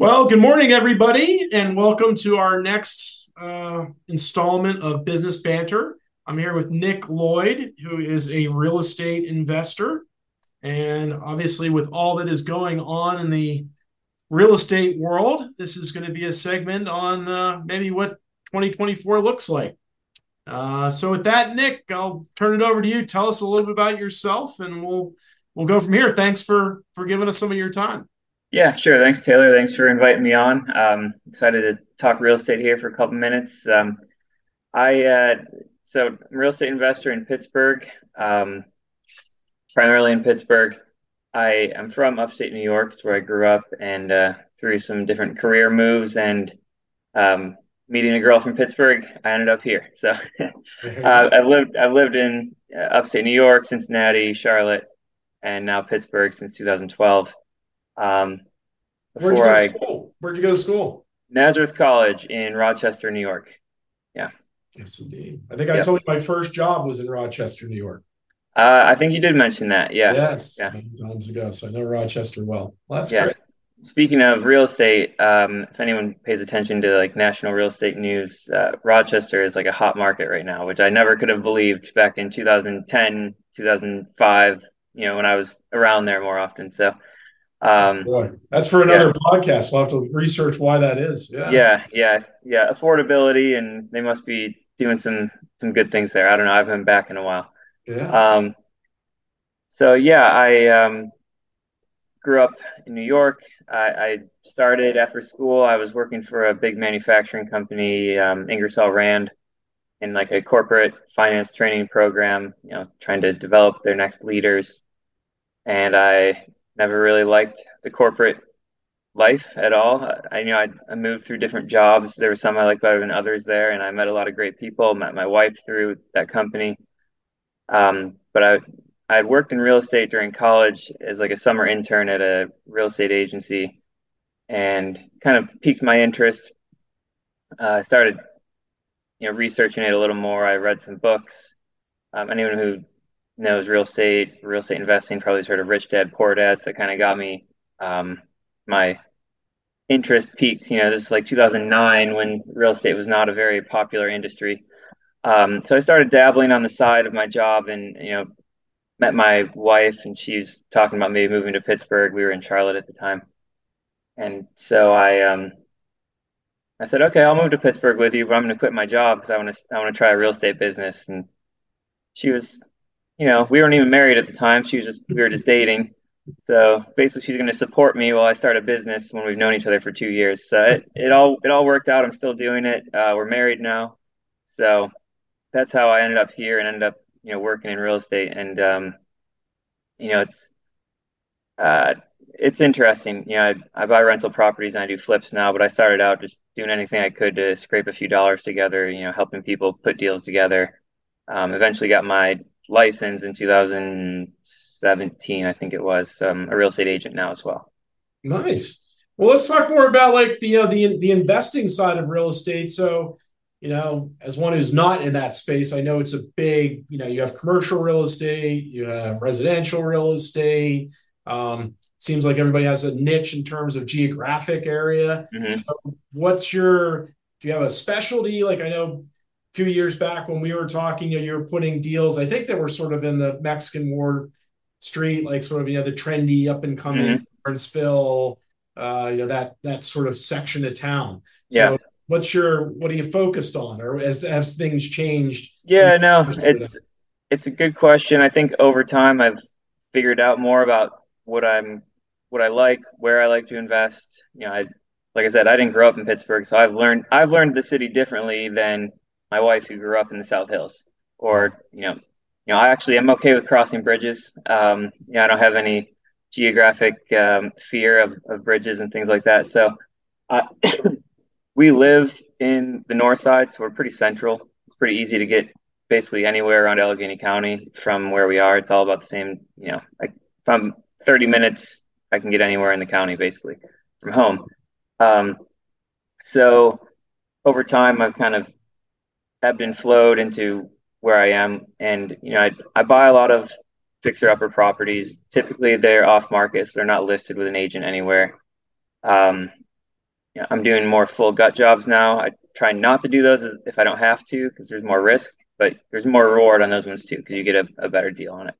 Well, good morning, everybody, and welcome to our next uh, installment of Business Banter. I'm here with Nick Lloyd, who is a real estate investor. And obviously, with all that is going on in the real estate world, this is going to be a segment on uh, maybe what 2024 looks like. Uh, so, with that, Nick, I'll turn it over to you. Tell us a little bit about yourself, and we'll we'll go from here. Thanks for for giving us some of your time. Yeah, sure. Thanks, Taylor. Thanks for inviting me on. Um, excited to talk real estate here for a couple minutes. Um, I uh, so I'm a real estate investor in Pittsburgh, um, primarily in Pittsburgh. I am from upstate New York. It's where I grew up, and uh, through some different career moves and um, meeting a girl from Pittsburgh, I ended up here. So uh, I've lived I've lived in uh, upstate New York, Cincinnati, Charlotte, and now Pittsburgh since 2012. Um, Where'd you go to school? Where'd you go to school? Nazareth College in Rochester, New York. Yeah. Yes, indeed. I think I told you my first job was in Rochester, New York. Uh, I think you did mention that. Yeah. Yes. Yeah. Times ago. So I know Rochester well. Well, that's yeah. great. Speaking of real estate, um, if anyone pays attention to like national real estate news, uh, Rochester is like a hot market right now, which I never could have believed back in 2010, 2005, you know, when I was around there more often. So um, Boy, that's for another yeah. podcast. We'll have to research why that is. Yeah. yeah, yeah, yeah. Affordability, and they must be doing some some good things there. I don't know. I haven't been back in a while. Yeah. Um, so yeah, I um, grew up in New York. I, I, started after school. I was working for a big manufacturing company, um, Ingersoll Rand, in like a corporate finance training program. You know, trying to develop their next leaders. And I never really liked the corporate life at all. I you know I, I moved through different jobs. There were some I liked better than others there, and I met a lot of great people. Met my wife through that company. Um, but I I had worked in real estate during college as like a summer intern at a real estate agency, and kind of piqued my interest. Uh, I started, you know, researching it a little more. I read some books. Um, anyone who knows real estate, real estate investing, probably sort of Rich Dad Poor Dad. that kind of got me um, my interest piqued. You know, this is like 2009 when real estate was not a very popular industry. Um, so I started dabbling on the side of my job, and you know, met my wife, and she was talking about maybe moving to Pittsburgh. We were in Charlotte at the time, and so I um, I said, okay, I'll move to Pittsburgh with you, but I'm going to quit my job because I want to I want to try a real estate business. And she was you know, we weren't even married at the time. She was just, we were just dating. So basically, she's going to support me while I start a business when we've known each other for two years. So it, it all it all worked out. I'm still doing it. Uh, we're married now, so that's how I ended up here and ended up you know working in real estate. And um, you know, it's uh, it's interesting. You know, I, I buy rental properties and I do flips now, but I started out just doing anything I could to scrape a few dollars together. You know, helping people put deals together. Um, eventually got my license in 2017, I think it was. A real estate agent now as well. Nice. Well, let's talk more about like the you know, the the investing side of real estate. So, you know, as one who's not in that space, I know it's a big. You know, you have commercial real estate, you have residential real estate. Um, seems like everybody has a niche in terms of geographic area. Mm-hmm. So what's your? Do you have a specialty? Like I know few years back when we were talking, you, know, you were putting deals, I think they were sort of in the Mexican War Street, like sort of, you know, the trendy up and coming mm-hmm. Burnsville, uh, you know, that that sort of section of town. So yeah. what's your what are you focused on or as as things changed? Yeah, no, it's it's a good question. I think over time I've figured out more about what I'm what I like, where I like to invest. You know, I like I said, I didn't grow up in Pittsburgh, so I've learned I've learned the city differently than my wife who grew up in the South Hills, or you know, you know, I actually am okay with crossing bridges. Um, you know, I don't have any geographic um, fear of, of bridges and things like that. So, we live in the north side, so we're pretty central. It's pretty easy to get basically anywhere around Allegheny County from where we are. It's all about the same. You know, like if I'm 30 minutes, I can get anywhere in the county basically from home. Um, so over time, I've kind of ebbed and flowed into where I am. And, you know, I, I buy a lot of fixer upper properties. Typically they're off market, so they're not listed with an agent anywhere. Um, you know, I'm doing more full gut jobs now. I try not to do those if I don't have to because there's more risk, but there's more reward on those ones too because you get a, a, better deal on it.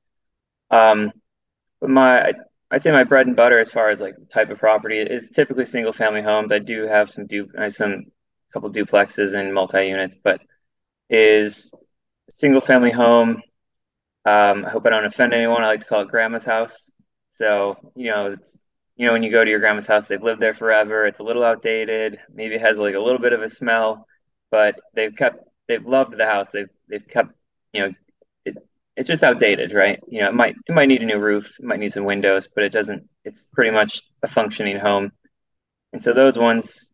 Um, but my I'd say my bread and butter as far as like type of property is typically single family homes. I do have some du some couple duplexes and multi units, but is single family home. Um, I hope I don't offend anyone. I like to call it grandma's house. So you know, it's you know when you go to your grandma's house, they've lived there forever. It's a little outdated. Maybe it has like a little bit of a smell, but they've kept they've loved the house. They've they've kept you know it, it's just outdated, right? You know, it might it might need a new roof, it might need some windows, but it doesn't. It's pretty much a functioning home. And so those ones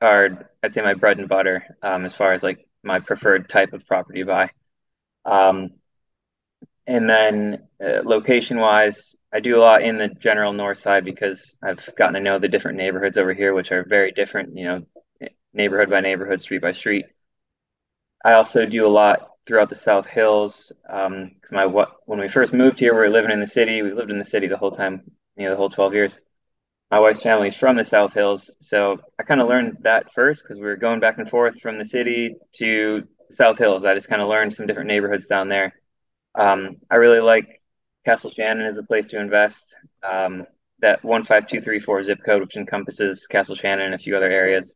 are, I'd say, my bread and butter um, as far as like my preferred type of property buy. Um, and then uh, location wise, I do a lot in the general north side because I've gotten to know the different neighborhoods over here, which are very different, you know, neighborhood by neighborhood, street by street. I also do a lot throughout the South Hills. Um, cause my when we first moved here, we were living in the city. We lived in the city the whole time, you know, the whole 12 years. My wife's family's from the South Hills, so I kind of learned that first because we were going back and forth from the city to South Hills. I just kind of learned some different neighborhoods down there. Um, I really like Castle Shannon as a place to invest. Um, that one five two three four zip code, which encompasses Castle Shannon and a few other areas.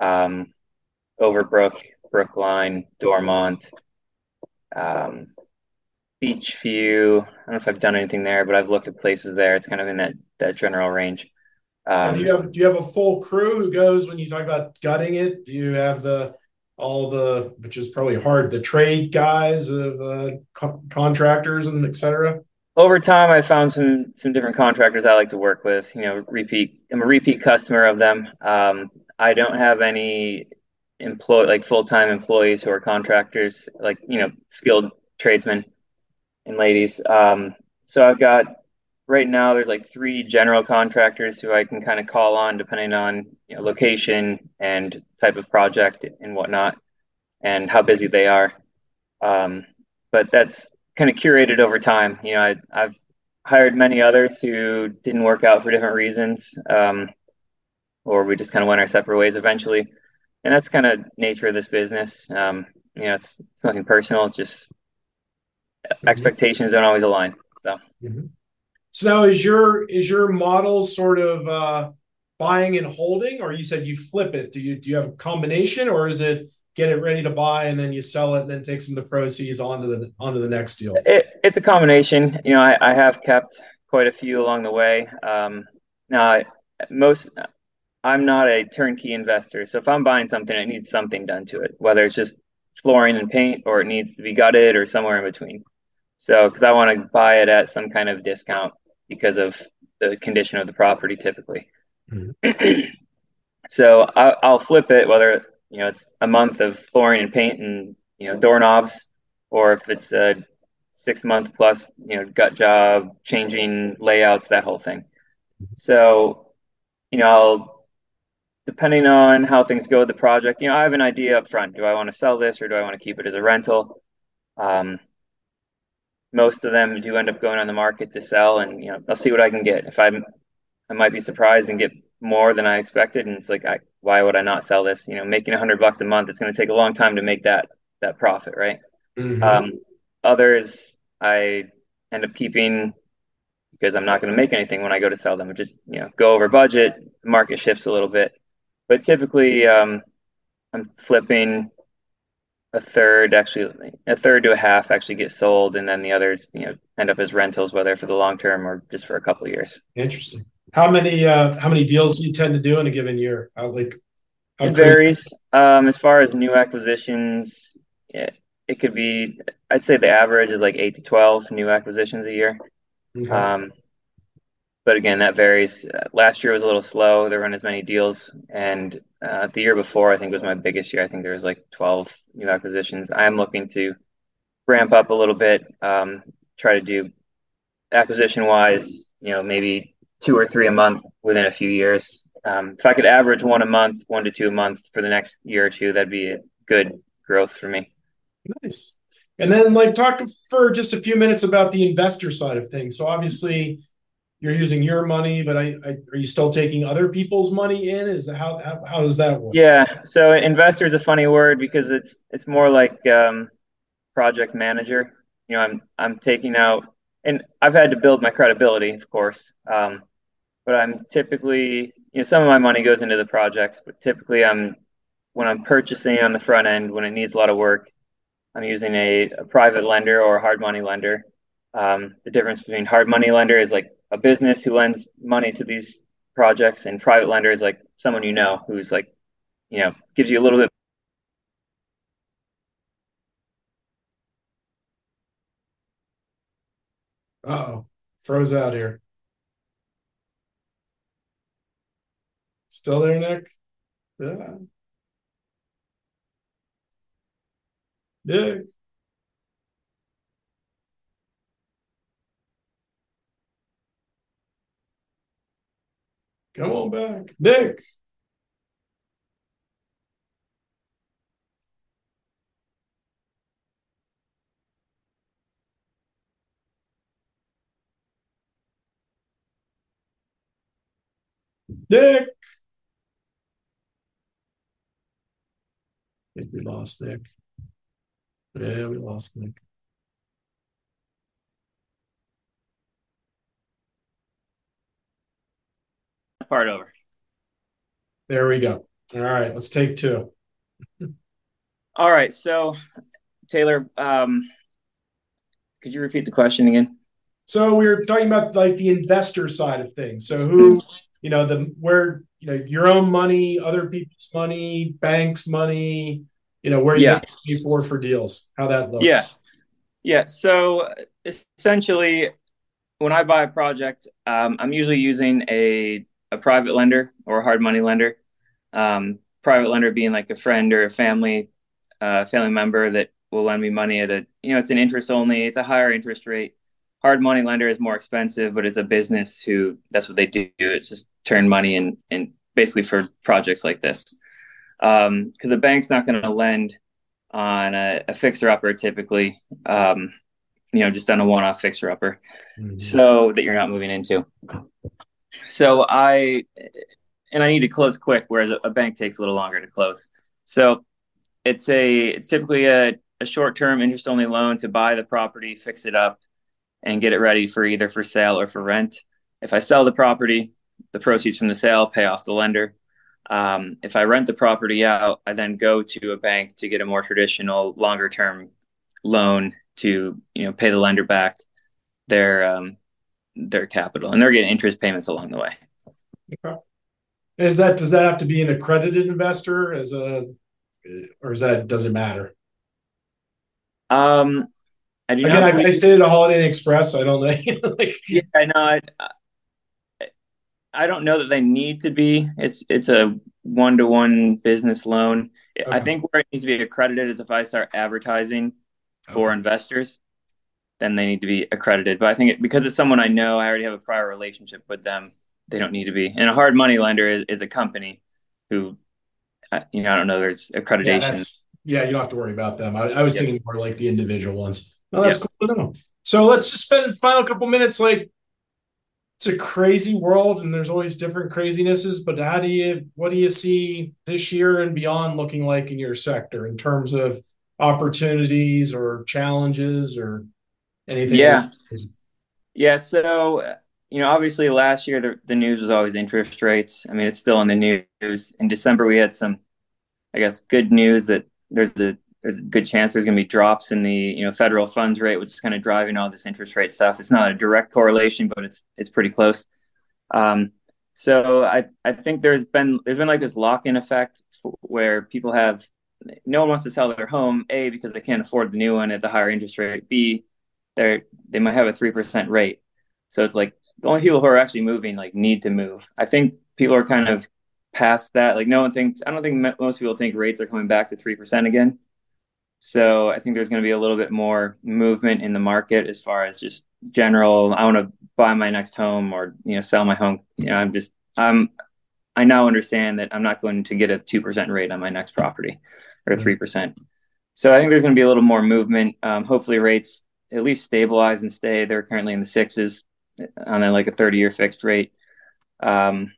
Um, Overbrook, Brookline, Dormont, um, Beechview. I don't know if I've done anything there, but I've looked at places there. It's kind of in that that general range. Um, do you have do you have a full crew who goes when you talk about gutting it? Do you have the all the which is probably hard the trade guys of uh, co- contractors and etc. Over time, I found some some different contractors I like to work with. You know, repeat. I'm a repeat customer of them. Um, I don't have any employ like full time employees who are contractors, like you know, skilled tradesmen and ladies. Um, so I've got right now there's like three general contractors who I can kind of call on depending on you know, location and type of project and whatnot, and how busy they are. Um, but that's kind of curated over time. You know, I, have hired many others who didn't work out for different reasons, um, or we just kind of went our separate ways eventually. And that's kind of nature of this business. Um, you know, it's it's nothing personal. Just mm-hmm. expectations don't always align. So. Mm-hmm. So now is your is your model sort of uh, buying and holding, or you said you flip it? Do you do you have a combination, or is it get it ready to buy and then you sell it and then take some of the proceeds onto the onto the next deal? It, it's a combination. You know, I, I have kept quite a few along the way. Um, now, most I'm not a turnkey investor, so if I'm buying something, it needs something done to it, whether it's just flooring and paint or it needs to be gutted or somewhere in between. So, because I want to buy it at some kind of discount because of the condition of the property typically. Mm-hmm. so I, I'll flip it whether you know it's a month of flooring and paint and you know doorknobs, or if it's a six month plus you know gut job, changing layouts, that whole thing. So you know I'll depending on how things go with the project, you know, I have an idea up front. Do I want to sell this or do I want to keep it as a rental? Um, most of them do end up going on the market to sell and you know i'll see what i can get. If i'm i might be surprised and get more than i expected and it's like I, why would i not sell this? You know making a hundred bucks a month it's going to take a long time to make that that profit right? Mm-hmm. um, others i end up keeping because i'm not going to make anything when i go to sell them. Just you know go over budget the market shifts a little bit. But typically um, i'm flipping a third actually a third to a half actually get sold and then the others you know end up as rentals whether for the long term or just for a couple of years. Interesting. How many uh how many deals do you tend to do in a given year? How, like how it crazy? varies. Um as far as new acquisitions it, it could be i'd say the average is like 8 to 12 new acquisitions a year. Okay. um but again, that varies. Uh, last year was a little slow. There weren't as many deals, and uh, the year before, I think was my biggest year. I think there was like 12 new acquisitions. I am looking to ramp up a little bit, um, try to do acquisition wise, you know, maybe two or three a month within a few years. Um, if I could average one a month, one to two a month for the next year or two, that'd be good growth for me. Nice. And then, like, talk for just a few minutes about the investor side of things. So, obviously, you're using your money, but I, I, are you still taking other people's money in? Is how, how, how does that work? Yeah. So investor is a funny word because it's it's more like um, project manager. You know, I'm I'm taking out, and I've had to build my credibility, of course. Um, but I'm typically, you know, some of my money goes into the projects, but typically I'm when I'm purchasing on the front end when it needs a lot of work, I'm using a, a private lender or a hard money lender. Um, the difference between hard money lender is like a business who lends money to these projects, and private lender is like someone you know who's like, you know, gives you a little bit. oh, froze out here. Still there, Nick? Yeah. Nick. Come on back. Nick. Nick. I think we lost Nick. Yeah, we lost Nick. Part over. There we go. All right, let's take two. All right, so Taylor, um, could you repeat the question again? So we were talking about like the investor side of things. So who, you know, the where you know your own money, other people's money, banks' money, you know, where you Yeah. get for for deals, how that looks. Yeah. Yeah. So essentially, when I buy a project, um, I'm usually using a, a private lender or a hard money lender. Um, private lender being like a friend or a family uh, family member that will lend me money at a you know it's an interest only, it's a higher interest rate. Hard money lender is more expensive, but it's a business who that's what they do. It's just turn money and and basically for projects like this. Um, because a bank's not going to lend on a, a fixer upper typically. Um, you know, just on a one-off fixer upper, Mhm. so that you're not moving into. So I, and I need to close quick, whereas a, bank takes a little longer to close. So it's a, it's typically a, a short-term interest-only loan to buy the property, fix it up, and get it ready for either for sale or for rent. If I sell the property, the proceeds from the sale pay off the lender. Um, if I rent the property out, I then go to a bank to get a more traditional, longer-term loan to you know pay the lender back their um, their capital, and they're getting interest payments along the way. Okay. Is that does that have to be an accredited investor as a, or is that does it matter? Um, I do Again, not I, I stayed at a Holiday Inn Express. So I don't know. like, yeah, I know. I, I don't know that they need to be. It's it's a one to one business loan. I think where it needs to be accredited is if I start advertising for Okay. investors, then they need to be accredited. But I think it, because it's someone I know, I already have a prior relationship with them. They don't need to be. And a hard money lender is, is a company who, uh, you know, I don't know. There's yeah, accreditation. that's yeah. You don't have to worry about them. I, I was Yep. thinking more like the individual ones. No, that's cool to know. So let's just spend the final couple minutes. Like, it's a crazy world, and there's always different crazinesses. But how do you, what do you see this year and beyond looking like in your sector in terms of opportunities or challenges or anything? Yeah. Yeah. So, you know, obviously last year the, the news was always interest rates. I mean, it's still in the news. In December, we had some, I guess, good news that there's a there's a good chance there's going to be drops in the you know federal funds rate, which is kind of driving all this interest rate stuff. It's not a direct correlation, but it's it's pretty close. Um, so I I think there's been there's been like this lock in effect where people have no one wants to sell their home a because they can't afford the new one at the higher interest rate. B they're they might have a three percent rate, so it's like the only people who are actually moving like need to move. I think people are kind of past that. Like no one thinks I don't think most people think rates are coming back to three percent again. So I think there's going to be a little bit more movement in the market as far as just general. I want to buy my next home or you know sell my home. You know, I'm just I'm I now understand that I'm not going to get a two percent rate on my next property or three percent. So I think there's going to be a little more movement. Um, hopefully rates at least stabilize and stay. They're currently in the sixes. on a, like a 30 year fixed rate. Um,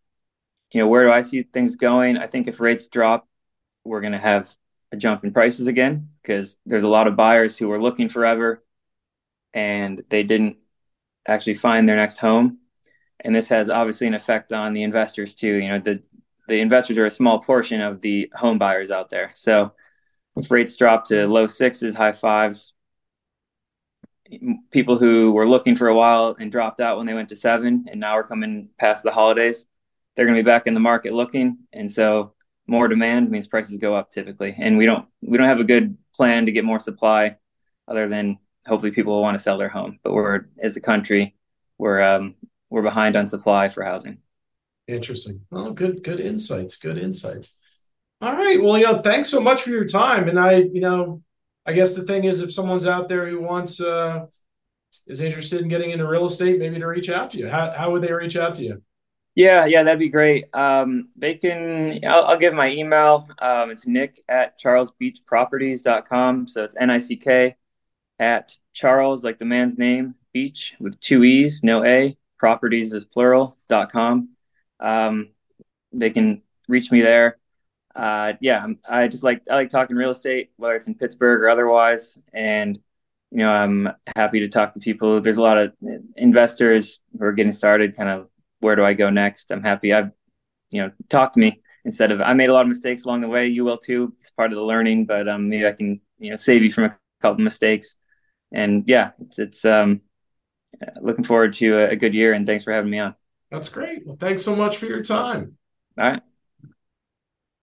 you know, where do I see things going? I think if rates drop, we're going to have a jump in prices again because there's a lot of buyers who were looking forever and they didn't actually find their next home. And this has obviously an effect on the investors too. You know, the the investors are a small portion of the home buyers out there. So if rates drop to low sixes, high fives, people who were looking for a while and dropped out when they went to seven and now we're coming past the holidays, they're going to be back in the market looking. And so more demand means prices go up typically. And we don't we don't have a good plan to get more supply other than hopefully people will want to sell their home. But we're as a country, we're um, we're behind on supply for housing. Interesting. Well, good good insights. Good insights. All right. Well, you know, thanks so much for your time. And I, you know, I guess the thing is, if someone's out there who wants uh, is interested in getting into real estate, maybe to reach out to you. How how would they reach out to you? Yeah, yeah, that'd be great. Um, they can, I'll, I'll give my email. Um, it's nick at charlesbeachproperties.com. So it's N I C K at Charles, like the man's name, Beach with two E's, no A, properties is plural, dot com. Um, they can reach me there. Uh, yeah, I just like, I like talking real estate, whether it's in Pittsburgh or otherwise. And, you know, I'm happy to talk to people. There's a lot of investors who are getting started, kind of, where do I go next? I'm happy. I've, you know, talk to me instead of, I made a lot of mistakes along the way. You will too. It's part of the learning, but um, maybe I can, you know, save you from a couple mistakes and yeah, it's, it's um, looking forward to a, a good year. And thanks for having me on. That's great. Well, thanks so much for your time. All right.